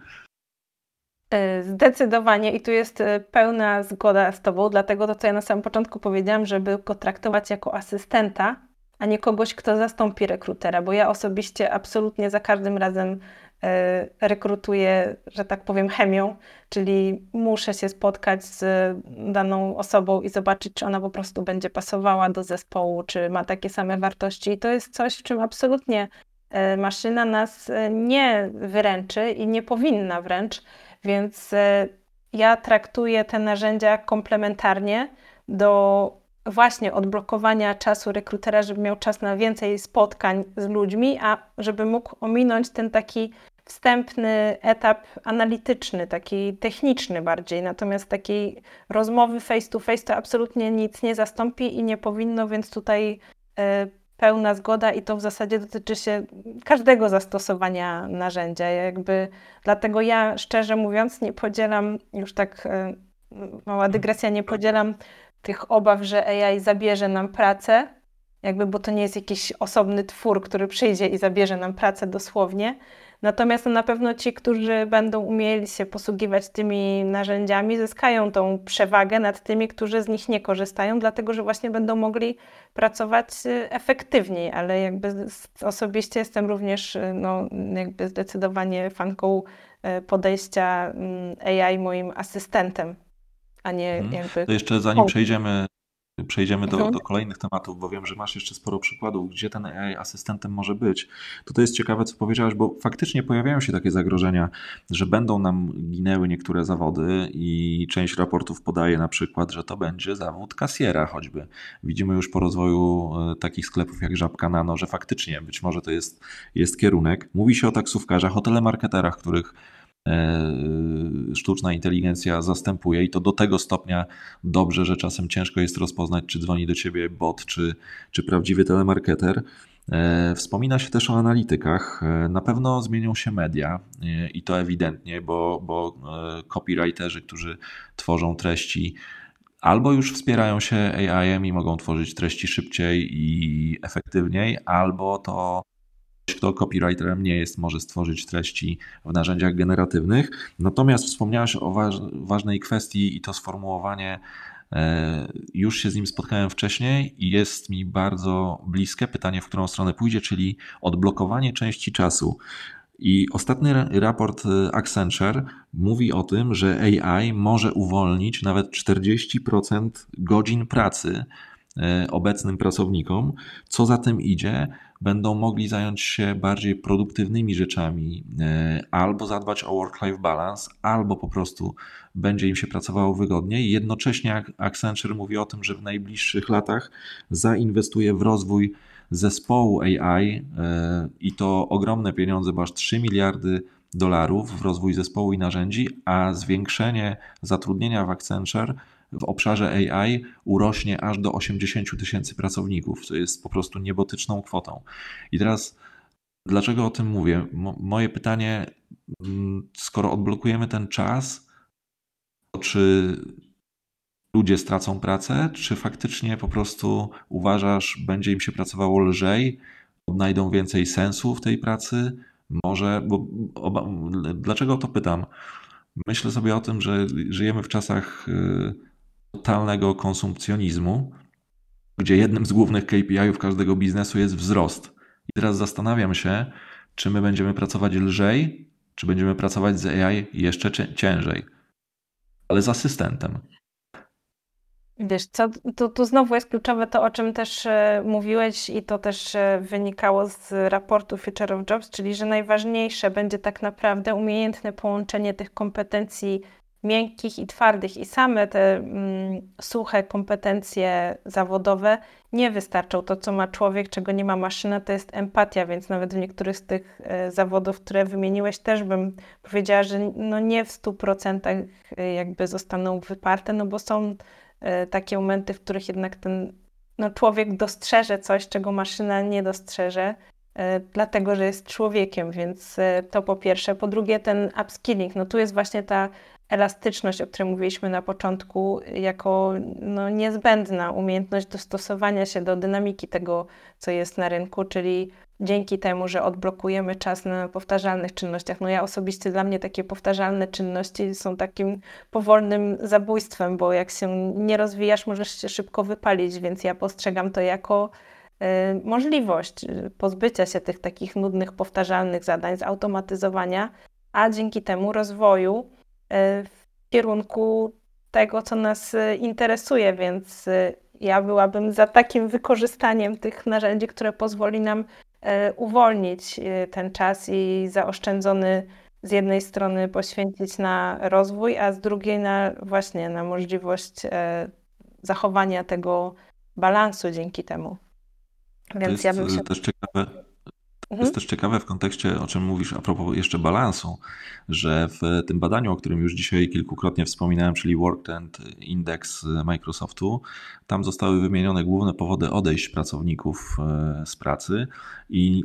E, Zdecydowanie i tu jest e, pełna zgoda z Tobą, dlatego to, co ja na samym początku powiedziałam, żeby go traktować jako asystenta, a nie kogoś, kto zastąpi rekrutera, bo ja osobiście absolutnie za każdym razem rekrutuję, że tak powiem, chemią, czyli muszę się spotkać z daną osobą i zobaczyć, czy ona po prostu będzie pasowała do zespołu, czy ma takie same wartości. I to jest coś, w czym absolutnie e, maszyna nas e, nie wyręczy i nie powinna wręcz. Więc e, ja traktuję te narzędzia komplementarnie do właśnie odblokowania czasu rekrutera, żeby miał czas na więcej spotkań z ludźmi, a żeby mógł ominąć ten taki wstępny etap analityczny, taki techniczny bardziej. Natomiast takiej rozmowy face to face to absolutnie nic nie zastąpi i nie powinno, więc tutaj e, pełna zgoda i to w zasadzie dotyczy się każdego zastosowania narzędzia. Jakby Dlatego ja, szczerze mówiąc, nie podzielam, już tak e, mała dygresja, nie podzielam tych obaw, że AI zabierze nam pracę, jakby, bo to nie jest jakiś osobny twór, który przyjdzie i zabierze nam pracę dosłownie. Natomiast na pewno ci, którzy będą umieli się posługiwać tymi narzędziami, zyskają tą przewagę nad tymi, którzy z nich nie korzystają, dlatego że właśnie będą mogli pracować y, efektywniej, ale jakby osobiście jestem również y, no, jakby zdecydowanie fanką y, podejścia mm, AI moim asystentem, a nie Mhm. jakby To jeszcze zanim przejdziemy, przejdziemy do, Mhm. do kolejnych tematów, bo wiem, że masz jeszcze sporo przykładów, gdzie ten AI asystentem może być, to to jest ciekawe, co powiedziałaś, bo faktycznie pojawiają się takie zagrożenia, że będą nam ginęły niektóre zawody i część raportów podaje na przykład, że to będzie zawód kasjera choćby. Widzimy już po rozwoju e, takich sklepów jak Żabka Nano, że faktycznie być może to jest, jest kierunek. Mówi się o taksówkarzach, o telemarketerach, których sztuczna inteligencja zastępuje i to do tego stopnia dobrze, że czasem ciężko jest rozpoznać, czy dzwoni do ciebie bot, czy, czy prawdziwy telemarketer. E, Wspomina się też o analitykach. E, Na pewno zmienią się media e, i to ewidentnie, bo, bo e, copywriterzy, którzy tworzą treści, albo już wspierają się AI-em i mogą tworzyć treści szybciej i efektywniej, albo to kto copywriterem nie jest, może stworzyć treści w narzędziach generatywnych. Natomiast wspomniałeś o waż, ważnej kwestii i to sformułowanie, e, już się z nim spotkałem wcześniej i jest mi bardzo bliskie pytanie, w którą stronę pójdzie, czyli odblokowanie części czasu. I ostatni ra- raport e, Accenture mówi o tym, że AI może uwolnić nawet 40% godzin pracy obecnym pracownikom. Co za tym idzie, będą mogli zająć się bardziej produktywnymi rzeczami, e, albo zadbać o work-life balance, albo po prostu będzie im się pracowało wygodniej. Jednocześnie Accenture mówi o tym, że w najbliższych latach zainwestuje w rozwój zespołu AI i to ogromne pieniądze, bo aż 3 miliardy dolarów w rozwój zespołu i narzędzi, a zwiększenie zatrudnienia w Accenture w obszarze AI urośnie aż do 80 tysięcy pracowników, co jest po prostu niebotyczną kwotą. I teraz, dlaczego o tym mówię? moje pytanie, mm, skoro odblokujemy ten czas, to czy ludzie stracą pracę, czy faktycznie po prostu uważasz, będzie im się pracowało lżej, odnajdą więcej sensu w tej pracy? Może, bo oba, dlaczego o to pytam? Myślę sobie o tym, że żyjemy w czasach y, totalnego konsumpcjonizmu, gdzie jednym z głównych KPI-ów każdego biznesu jest wzrost. I teraz zastanawiam się, czy my będziemy pracować lżej, czy będziemy pracować z AI jeszcze ciężej, ale z asystentem. Wiesz co, tu, znowu jest kluczowe to, o czym też e, mówiłeś i to też e, wynikało z raportu Future of Jobs, czyli że najważniejsze będzie tak naprawdę umiejętne połączenie tych kompetencji miękkich i twardych i same te mm, suche kompetencje zawodowe nie wystarczą. To, co ma człowiek, czego nie ma maszyna, to jest empatia, więc nawet w niektórych z tych e, zawodów, które wymieniłeś, też bym powiedziała, że no nie w stu procentach e, jakby zostaną wyparte, no bo są e, takie momenty, w których jednak ten no, człowiek dostrzeże coś, czego maszyna nie dostrzeże, dlatego że jest człowiekiem, więc to po pierwsze. Po drugie, ten upskilling, no tu jest właśnie ta elastyczność, o której mówiliśmy na początku, jako no, niezbędna umiejętność dostosowania się do dynamiki tego, co jest na rynku, czyli dzięki temu, że odblokujemy czas na powtarzalnych czynnościach. No ja osobiście dla mnie takie powtarzalne czynności są takim powolnym zabójstwem, bo jak się nie rozwijasz, możesz się szybko wypalić, więc ja postrzegam to jako y, możliwość y, pozbycia się tych takich nudnych, powtarzalnych zadań, zautomatyzowania, a dzięki temu rozwoju w kierunku tego, co nas e, interesuje, więc e, ja byłabym za takim wykorzystaniem tych narzędzi, które pozwoli nam uwolnić ten czas i zaoszczędzony z jednej strony poświęcić na rozwój, a z drugiej na właśnie na możliwość zachowania tego balansu dzięki temu. Więc to jest ja bym się... też ciekawe, Mhm. Jest też ciekawe w kontekście, o czym mówisz a propos jeszcze balansu, że w tym badaniu, o którym już dzisiaj kilkukrotnie wspominałem, czyli Work Trend Index Microsoftu, tam zostały wymienione główne powody odejść pracowników e, z pracy i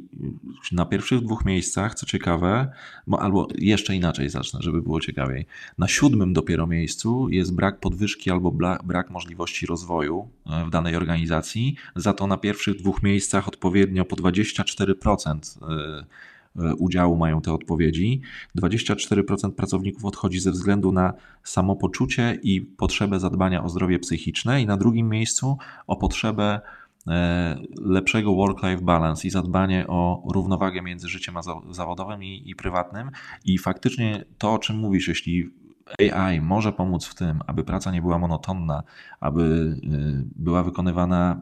na pierwszych dwóch miejscach, co ciekawe, albo jeszcze inaczej zacznę, żeby było ciekawiej, na siódmym dopiero miejscu jest brak podwyżki albo brak możliwości rozwoju e, w danej organizacji, za to na pierwszych dwóch miejscach odpowiednio po 24% E, e, udziału mają te odpowiedzi. 24% pracowników odchodzi ze względu na samopoczucie i potrzebę zadbania o zdrowie psychiczne, i na drugim miejscu o potrzebę lepszego work-life balance i zadbanie o równowagę między życiem zawodowym i, i prywatnym. I faktycznie to, o czym mówisz, jeśli AI może pomóc w tym, aby praca nie była monotonna, aby była wykonywana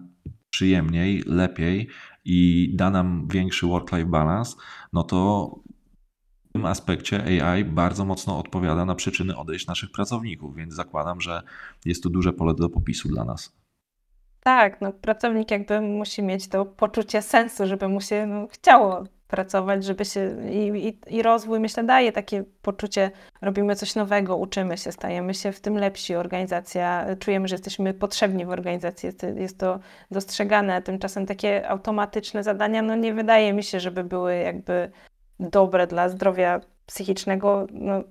przyjemniej, lepiej, i da nam większy work-life balance, no to w tym aspekcie AI bardzo mocno odpowiada na przyczyny odejść naszych pracowników, więc zakładam, że jest tu duże pole do popisu dla nas. Tak, no pracownik jakby musi mieć to poczucie sensu, żeby mu się no, chciało pracować, żeby się i, i, i, rozwój, myślę, daje takie poczucie, robimy coś nowego, uczymy się, stajemy się w tym lepsi, organizacja, czujemy, że jesteśmy potrzebni w organizacji, jest, jest to dostrzegane, tymczasem takie automatyczne zadania, no nie wydaje mi się, żeby były jakby dobre dla zdrowia psychicznego, no,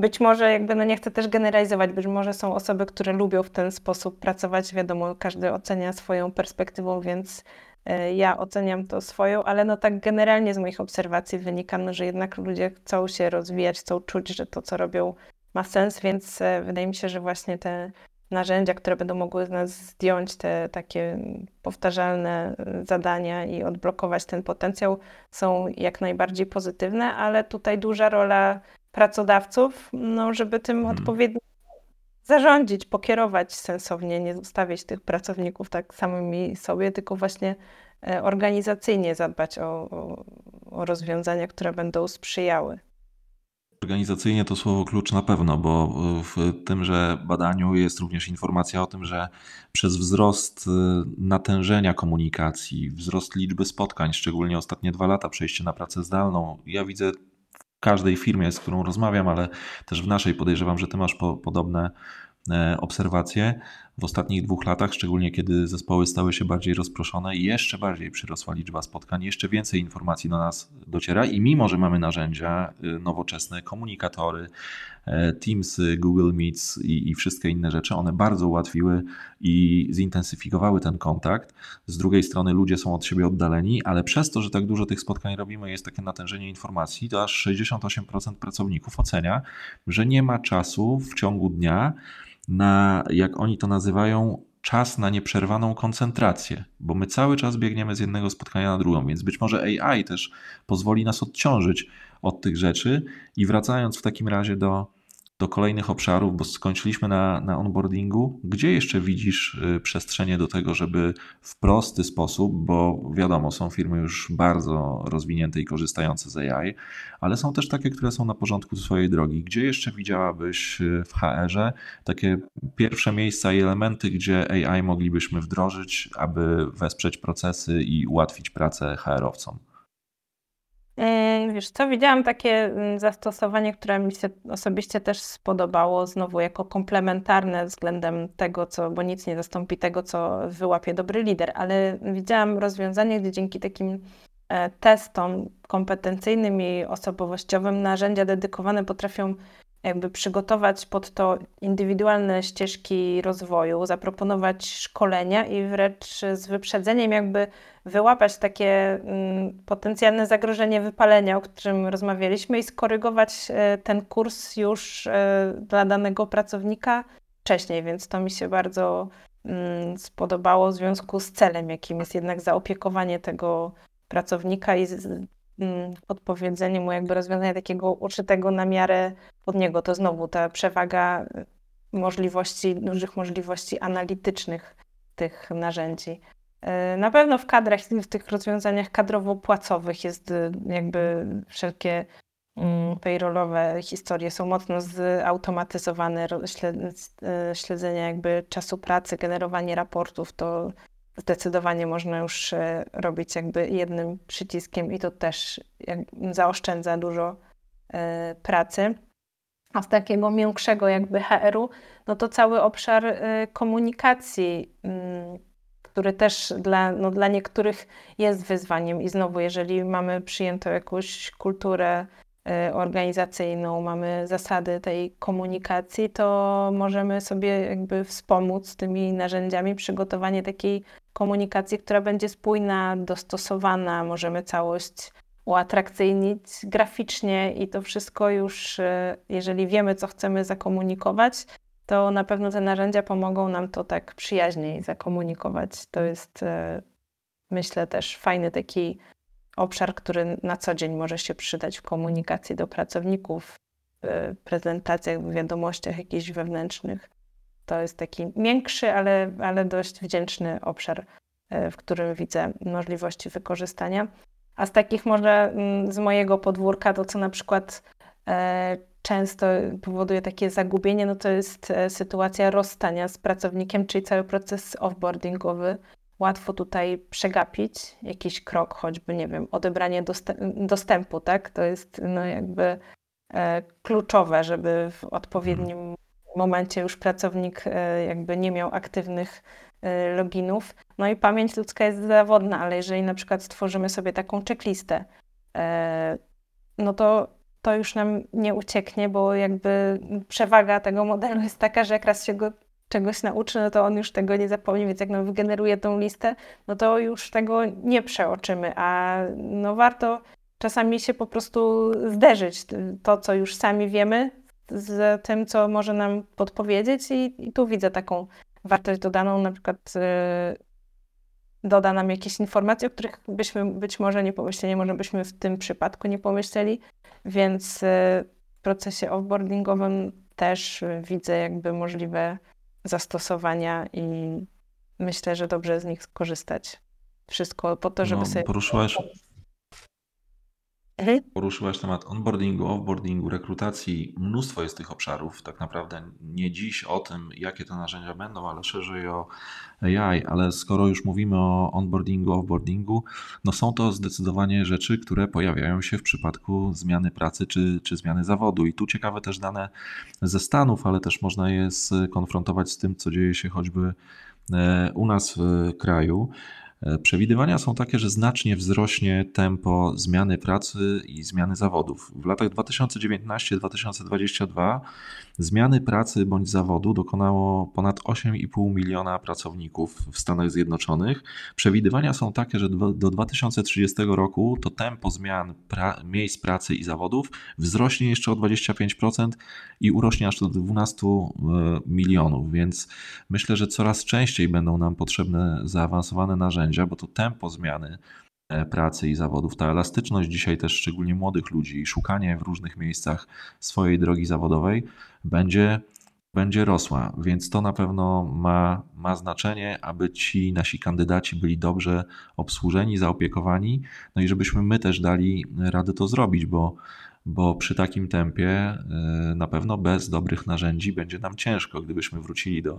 być może jakby, no nie chcę też generalizować, być może są osoby, które lubią w ten sposób pracować, wiadomo, każdy ocenia swoją perspektywą, więc E, ja oceniam to swoją, ale no tak generalnie z moich obserwacji wynika, no, że jednak ludzie chcą się rozwijać, chcą czuć, że to, co robią, ma sens, więc e, wydaje mi się, że właśnie te narzędzia, które będą mogły z nas zdjąć te takie powtarzalne e, zadania i odblokować ten potencjał, są jak najbardziej pozytywne, ale tutaj duża rola pracodawców, no, żeby tym hmm. odpowiednio zarządzić, pokierować sensownie, nie zostawiać tych pracowników tak samymi sobie, tylko właśnie e, organizacyjnie zadbać o, o, o rozwiązania, które będą sprzyjały. Organizacyjnie to słowo klucz na pewno, bo w tymże badaniu jest również informacja o tym, że przez wzrost y, natężenia komunikacji, wzrost liczby spotkań, szczególnie ostatnie dwa lata, przejście na pracę zdalną, ja widzę każdej firmie, z którą rozmawiam, ale też w naszej podejrzewam, że ty masz po, podobne E, obserwacje w ostatnich dwóch latach, szczególnie kiedy zespoły stały się bardziej rozproszone jeszcze bardziej przyrosła liczba spotkań, jeszcze więcej informacji do nas dociera i mimo, że mamy narzędzia y, nowoczesne, komunikatory, e, Teamsy, Google Meets i, i wszystkie inne rzeczy, one bardzo ułatwiły i zintensyfikowały ten kontakt. Z drugiej strony ludzie są od siebie oddaleni, ale przez to, że tak dużo tych spotkań robimy, jest takie natężenie informacji, to aż 68% pracowników ocenia, że nie ma czasu w ciągu dnia, na, jak oni to nazywają, czas na nieprzerwaną koncentrację, bo my cały czas biegniemy z jednego spotkania na drugą, więc być może AI też pozwoli nas odciążyć od tych rzeczy. I wracając w takim razie do do kolejnych obszarów, bo skończyliśmy na, na onboardingu. Gdzie jeszcze widzisz y, przestrzenie do tego, żeby w prosty sposób, bo wiadomo, są firmy już bardzo rozwinięte i korzystające z AI, ale są też takie, które są na porządku swojej drogi. Gdzie jeszcze widziałabyś y, w HR-ze takie pierwsze miejsca i elementy, gdzie AI moglibyśmy wdrożyć, aby wesprzeć procesy i ułatwić pracę HR-owcom? Wiesz co, widziałam takie mm, zastosowanie, które mi się osobiście też spodobało, znowu jako komplementarne względem tego, co, bo nic nie zastąpi tego, co wyłapie dobry lider, ale widziałam rozwiązanie, gdzie dzięki takim e, testom kompetencyjnym i osobowościowym narzędzia dedykowane potrafią jakby przygotować pod to indywidualne ścieżki rozwoju, zaproponować szkolenia i wręcz z wyprzedzeniem jakby wyłapać takie mm, potencjalne zagrożenie wypalenia, o którym rozmawialiśmy i skorygować e, ten kurs już e, dla danego pracownika wcześniej, więc to mi się bardzo mm, spodobało w związku z celem, jakim jest jednak zaopiekowanie tego pracownika i Mm, odpowiedzenie mu jakby rozwiązania takiego uczytego na miarę pod niego. To znowu ta przewaga y, możliwości, dużych możliwości analitycznych tych narzędzi. Y, na pewno w kadrach, w tych rozwiązaniach kadrowo-płacowych jest y, jakby wszelkie mm, payrollowe historie są mocno zautomatyzowane, śledzenie jakby czasu pracy, generowanie raportów, to zdecydowanie można już e, robić jakby jednym przyciskiem i to też zaoszczędza dużo e, pracy. A z takiego miększego jakby HR-u, no to cały obszar e, komunikacji, mm, który też dla, no dla niektórych jest wyzwaniem. I znowu, jeżeli mamy przyjętą jakąś kulturę organizacyjną, mamy zasady tej komunikacji, to możemy sobie jakby wspomóc tymi narzędziami przygotowanie takiej komunikacji, która będzie spójna, dostosowana, możemy całość uatrakcyjnić graficznie i to wszystko już, e, jeżeli wiemy, co chcemy zakomunikować, to na pewno te narzędzia pomogą nam to tak przyjaźniej zakomunikować. To jest, e, myślę, też fajny taki obszar, który na co dzień może się przydać w komunikacji do pracowników, w prezentacjach, w wiadomościach jakichś wewnętrznych. To jest taki miększy, ale, ale dość wdzięczny obszar, e, w którym widzę możliwości wykorzystania. A z takich może mm, z mojego podwórka, to co na przykład e, często powoduje takie zagubienie, no to jest e, sytuacja rozstania z pracownikiem, czyli cały proces offboardingowy. Łatwo tutaj przegapić jakiś krok, choćby, nie wiem, odebranie dostępu, tak? To jest no jakby kluczowe, żeby w odpowiednim momencie już pracownik e, jakby nie miał aktywnych e, loginów. No i pamięć ludzka jest zawodna, ale jeżeli na przykład stworzymy sobie taką checklistę, e, no to to już nam nie ucieknie, bo jakby przewaga tego modelu jest taka, że jak raz się go czegoś nauczy, no to on już tego nie zapomni, więc jak nam wygeneruje tą listę, no to już tego nie przeoczymy, a no warto czasami się po prostu zderzyć to, co już sami wiemy, z tym, co może nam podpowiedzieć, i, i tu widzę taką wartość dodaną, na przykład y, doda nam jakieś informacje, o których byśmy być może nie pomyśleli, może byśmy w tym przypadku nie pomyśleli, więc y, w procesie offboardingowym też y, widzę jakby możliwe zastosowania i myślę, że dobrze z nich skorzystać. Wszystko po to, żeby No, sobie. poruszyłaś, Mhm. poruszyłaś temat onboardingu, offboardingu, rekrutacji. Mnóstwo jest tych obszarów. Tak naprawdę nie dziś o tym, jakie te narzędzia będą, ale szerzej o AI. Ale skoro już mówimy o onboardingu, offboardingu, no są to zdecydowanie rzeczy, które pojawiają się w przypadku zmiany pracy czy, czy zmiany zawodu. I tu ciekawe też dane ze Stanów, ale też można je skonfrontować z tym, co dzieje się choćby e, u nas w kraju. E, Przewidywania są takie, że znacznie wzrośnie tempo zmiany pracy i zmiany zawodów. W latach 2019-2022 zmiany pracy bądź zawodu dokonało ponad 8,5 miliona pracowników w Stanach Zjednoczonych. Przewidywania są takie, że do do 2030 roku to tempo zmian pra miejsc pracy i zawodów wzrośnie jeszcze o 25% i urośnie aż do 12 e, milionów, więc myślę, że coraz częściej będą nam potrzebne zaawansowane narzędzia, bo to tempo zmiany e, pracy i zawodów, ta elastyczność dzisiaj też szczególnie młodych ludzi i szukanie w różnych miejscach swojej drogi zawodowej będzie, będzie rosła, więc to na pewno ma, ma znaczenie, aby ci nasi kandydaci byli dobrze obsłużeni, zaopiekowani, no i żebyśmy my też dali radę to zrobić, bo bo przy takim tempie e, na pewno bez dobrych narzędzi będzie nam ciężko. Gdybyśmy wrócili do,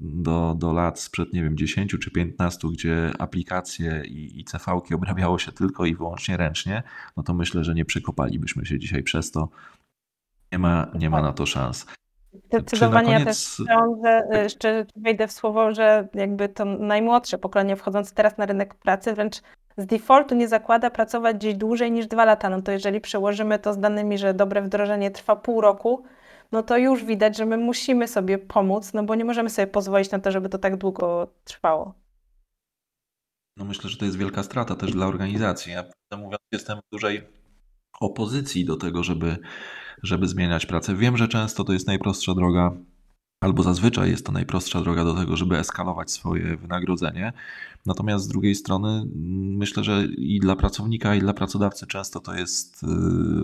do, do lat sprzed, nie wiem, 10 czy 15, gdzie aplikacje i, i CV-ki obrabiało się tylko i wyłącznie ręcznie, no to myślę, że nie przekopalibyśmy się dzisiaj przez to. Nie ma, nie ma na to szans. Zdecydowanie ja koniec- też sądzę, y, jeszcze wejdę w słowo, że jakby to najmłodsze pokolenie wchodzące teraz na rynek pracy wręcz z defaultu nie zakłada pracować gdzieś dłużej niż dwa lata. No to jeżeli przełożymy to z danymi, że dobre wdrożenie trwa pół roku, no to już widać, że my musimy sobie pomóc, no bo nie możemy sobie pozwolić na to, żeby to tak długo trwało. No myślę, że to jest wielka strata też dla organizacji. Ja mówiąc jestem w dużej opozycji do tego, żeby, żeby zmieniać pracę. Wiem, że często to jest najprostsza droga, albo zazwyczaj jest to najprostsza droga do tego, żeby eskalować swoje wynagrodzenie. Natomiast z drugiej strony mm, myślę, że i dla pracownika, i dla pracodawcy często to jest y,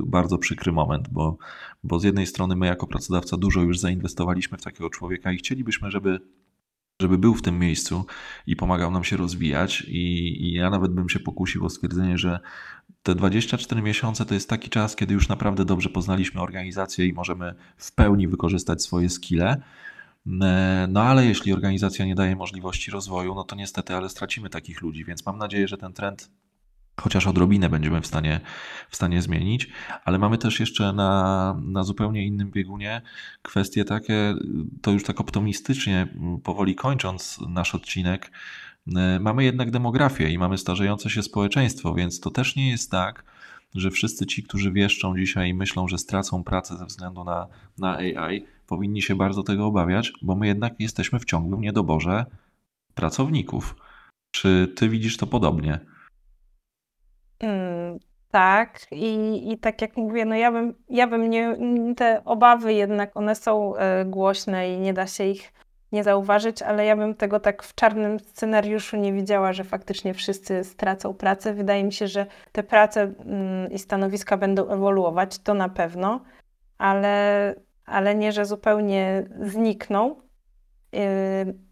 bardzo przykry moment, bo, bo z jednej strony my jako pracodawca dużo już zainwestowaliśmy w takiego człowieka i chcielibyśmy, żeby żeby był w tym miejscu i pomagał nam się rozwijać. I, I ja nawet bym się pokusił o stwierdzenie, że te 24 miesiące to jest taki czas, kiedy już naprawdę dobrze poznaliśmy organizację i możemy w pełni wykorzystać swoje skille. E, No ale jeśli organizacja nie daje możliwości rozwoju, no to niestety, ale stracimy takich ludzi, więc mam nadzieję, że ten trend chociaż odrobinę będziemy w stanie, w stanie zmienić, ale mamy też jeszcze na, na zupełnie innym biegunie kwestie takie, to już tak optymistycznie, powoli kończąc nasz odcinek, mamy jednak demografię i mamy starzejące się społeczeństwo, więc to też nie jest tak, że wszyscy ci, którzy wieszczą dzisiaj i myślą, że stracą pracę ze względu na, na AI, powinni się bardzo tego obawiać, bo my jednak jesteśmy w ciągłym niedoborze pracowników. Czy ty widzisz to podobnie? Mm, tak, i, i tak jak mówię, no ja bym, ja bym nie, te obawy jednak, one są e, głośne i nie da się ich nie zauważyć, ale ja bym tego tak w czarnym scenariuszu nie widziała, że faktycznie wszyscy stracą pracę. Wydaje mi się, że te prace mm, i stanowiska będą ewoluować, to na pewno, ale, ale nie, że zupełnie znikną. Yy,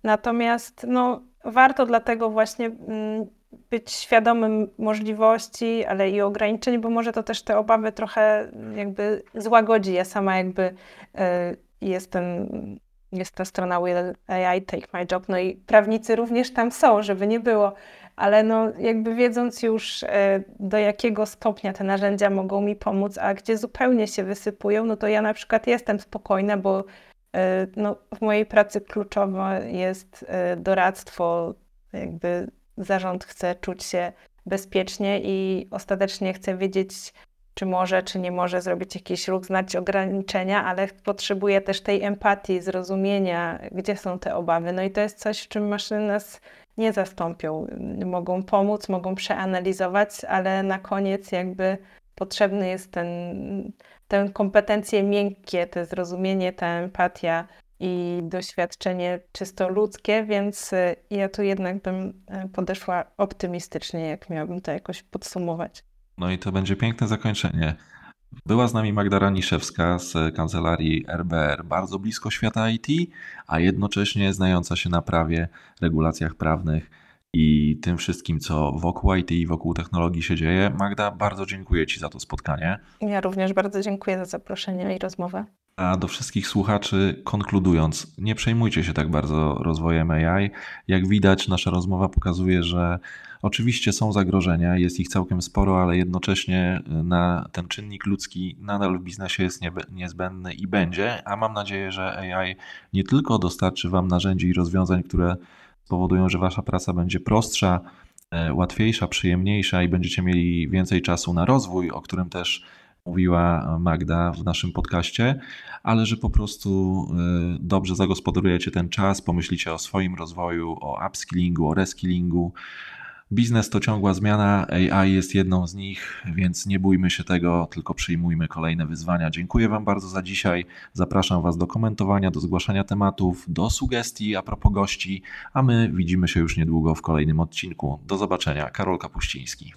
Natomiast no, warto dlatego właśnie mm, być świadomym możliwości, ale i ograniczeń, bo może to też te obawy trochę jakby złagodzi. Ja sama jakby e, jestem, jest ta strona Will AI Take My Job, no i prawnicy również tam są, żeby nie było, ale no jakby wiedząc już e, do jakiego stopnia te narzędzia mogą mi pomóc, a gdzie zupełnie się wysypują, no to ja na przykład jestem spokojna, bo e, no, w mojej pracy kluczowe jest e, doradztwo, jakby zarząd chce czuć się bezpiecznie i ostatecznie chce wiedzieć, czy może, czy nie może zrobić jakiś ruch, znać ograniczenia, ale potrzebuje też tej empatii, zrozumienia, gdzie są te obawy. No i to jest coś, w czym maszyny nas nie zastąpią. Mogą pomóc, mogą przeanalizować, ale na koniec jakby potrzebny jest ten, te kompetencje miękkie, to zrozumienie, ta empatia i doświadczenie czysto ludzkie, więc y, ja tu jednak bym y, podeszła optymistycznie, jak miałabym to jakoś podsumować. No i to będzie piękne zakończenie. Była z nami Magda Raniszewska z kancelarii RBR, bardzo blisko świata IT, a jednocześnie znająca się na prawie, regulacjach prawnych i tym wszystkim, co wokół IT i wokół technologii się dzieje. Magda, bardzo dziękuję Ci za to spotkanie. Ja również bardzo dziękuję za zaproszenie i rozmowę. A do wszystkich słuchaczy, konkludując, nie przejmujcie się tak bardzo rozwojem AI. Jak widać, nasza rozmowa pokazuje, że oczywiście są zagrożenia, jest ich całkiem sporo, ale jednocześnie na ten czynnik ludzki nadal w biznesie jest niezbędny i będzie. A mam nadzieję, że AI nie tylko dostarczy Wam narzędzi i rozwiązań, które spowodują, że Wasza praca będzie prostsza, e, łatwiejsza, przyjemniejsza i będziecie mieli więcej czasu na rozwój, o którym też mówiła Magda w naszym podcaście, ale że po prostu y, dobrze zagospodarujecie ten czas, pomyślicie o swoim rozwoju, o upskillingu, o reskillingu. Biznes to ciągła zmiana, AI jest jedną z nich, więc nie bójmy się tego, tylko przyjmujmy kolejne wyzwania. Dziękuję Wam bardzo za dzisiaj. Zapraszam Was do komentowania, do zgłaszania tematów, do sugestii a propos gości, a my widzimy się już niedługo w kolejnym odcinku. Do zobaczenia. Karol Kapuściński.